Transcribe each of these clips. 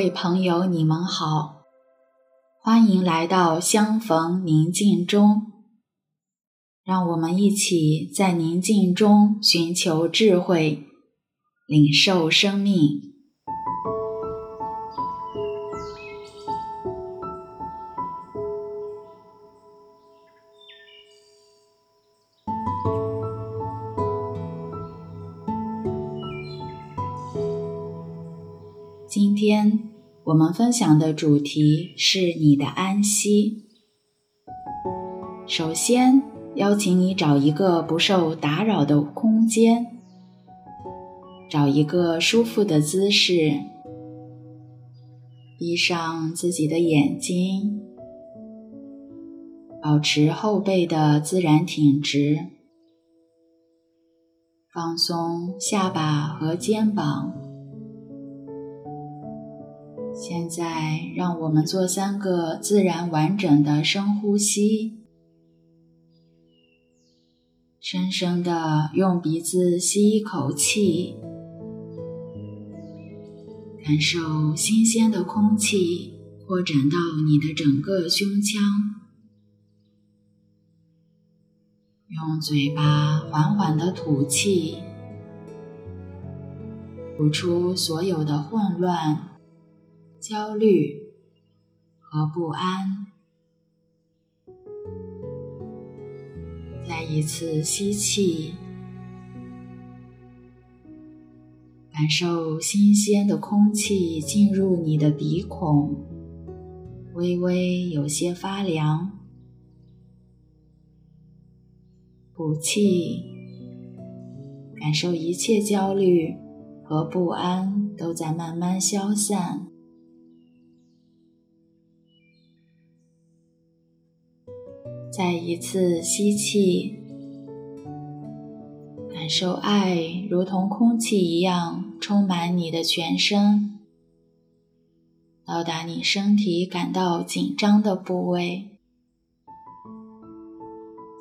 各位朋友，你们好，欢迎来到相逢宁静中。让我们一起在宁静中寻求智慧，领受生命。今天我们分享的主题是你的安息。首先，邀请你找一个不受打扰的空间，找一个舒服的姿势，闭上自己的眼睛，保持后背的自然挺直，放松下巴和肩膀。现在，让我们做三个自然完整的深呼吸，深深的用鼻子吸一口气，感受新鲜的空气扩展到你的整个胸腔，用嘴巴缓缓的吐气，吐出所有的混乱。焦虑和不安。再一次吸气，感受新鲜的空气进入你的鼻孔，微微有些发凉。吐气，感受一切焦虑和不安都在慢慢消散。再一次吸气，感受爱如同空气一样充满你的全身，到达你身体感到紧张的部位。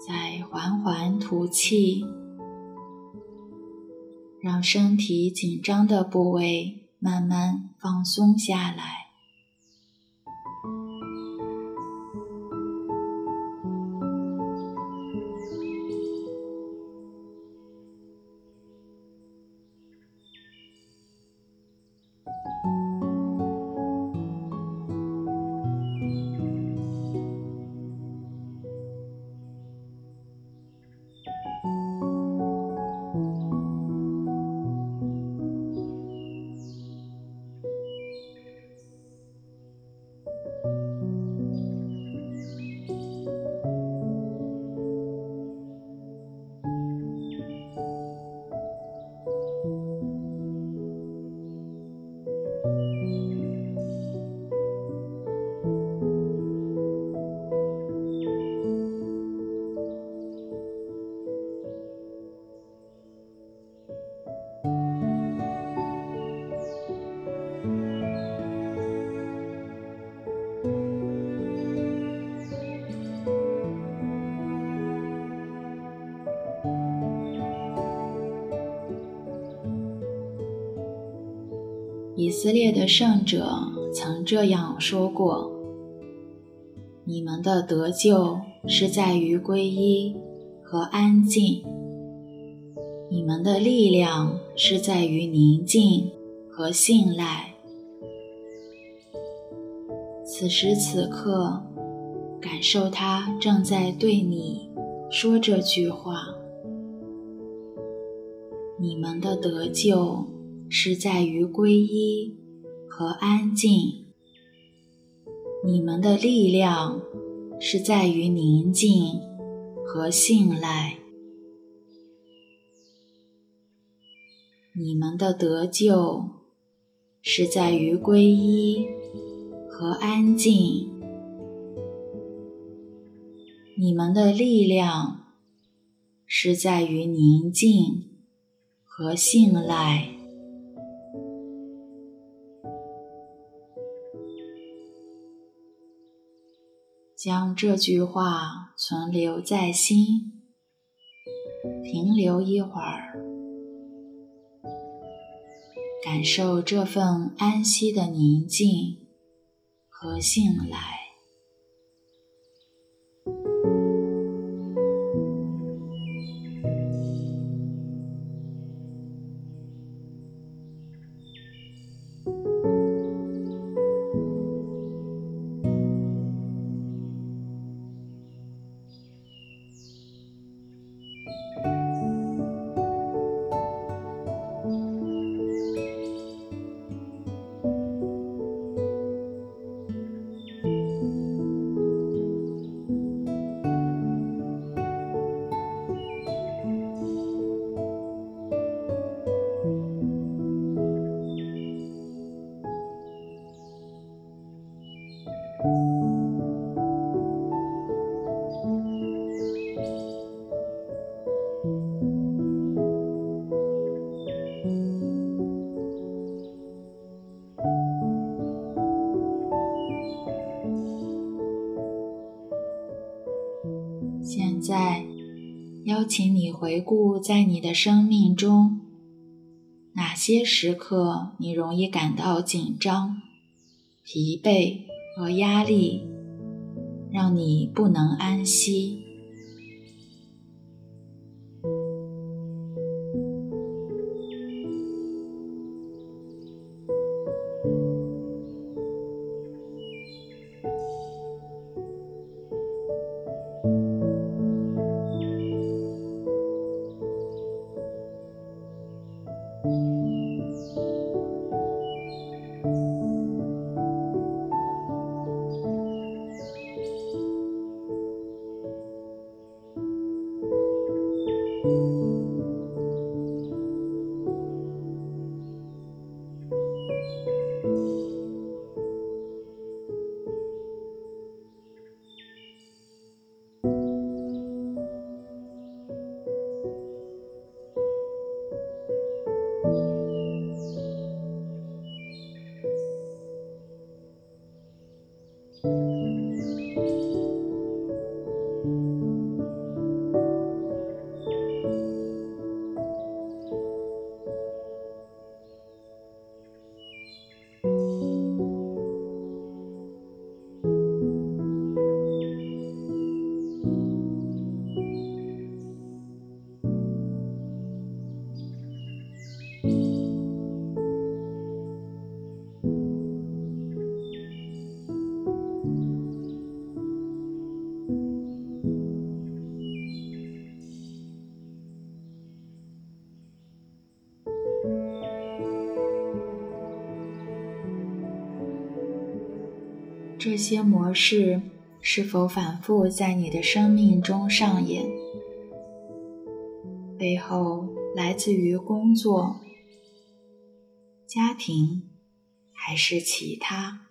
再缓缓吐气，让身体紧张的部位慢慢放松下来。以色列的圣者曾这样说过：“你们的得救是在于皈依和安静，你们的力量是在于宁静和信赖。”此时此刻，感受他正在对你说这句话：“你们的得救。”是在于皈依和安静，你们的力量是在于宁静和信赖，你们的得救是在于皈依和安静，你们的力量是在于宁静和信赖。将这句话存留在心，停留一会儿，感受这份安息的宁静和信赖。在，邀请你回顾在你的生命中，哪些时刻你容易感到紧张、疲惫和压力，让你不能安息。这些模式是否反复在你的生命中上演？背后来自于工作、家庭，还是其他？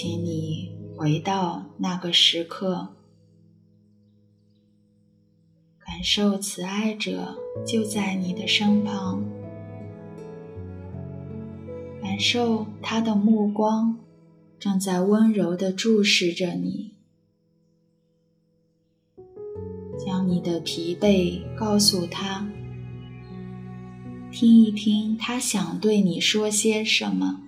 请你回到那个时刻，感受慈爱者就在你的身旁，感受他的目光正在温柔地注视着你，将你的疲惫告诉他，听一听他想对你说些什么。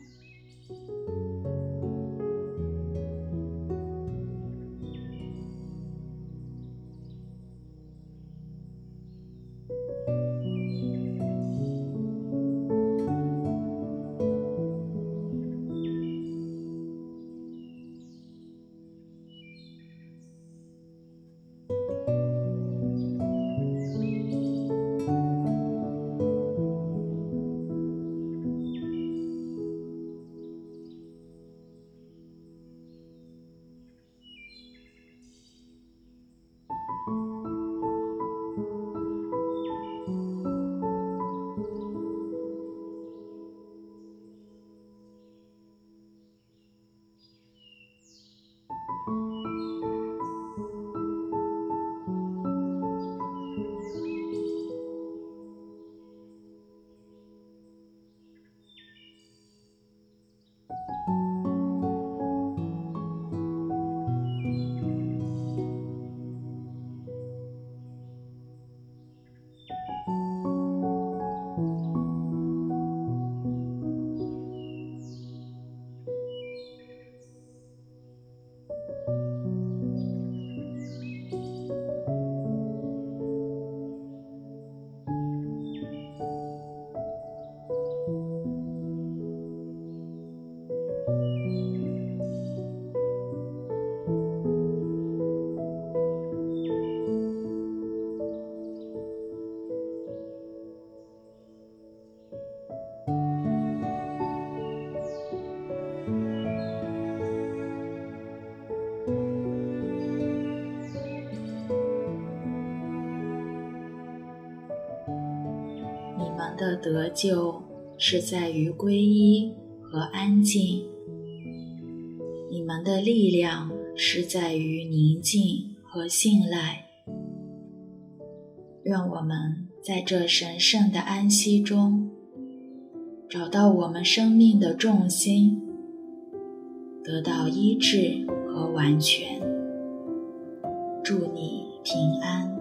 得救是在于皈依和安静，你们的力量是在于宁静和信赖。愿我们在这神圣的安息中，找到我们生命的重心，得到医治和完全。祝你平安。